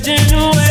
drifting away.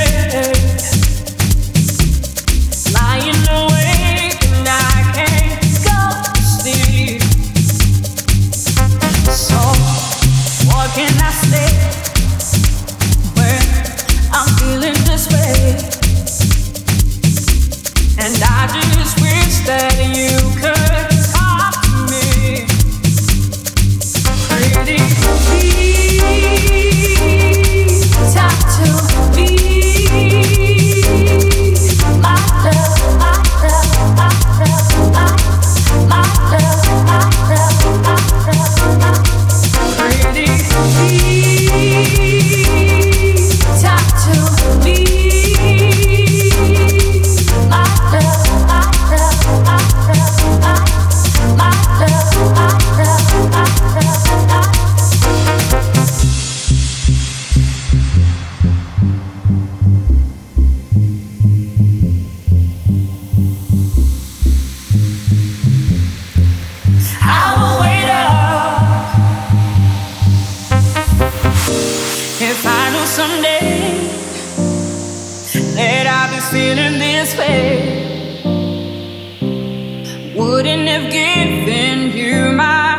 someday that I've been feeling this way. Wouldn't have given you my.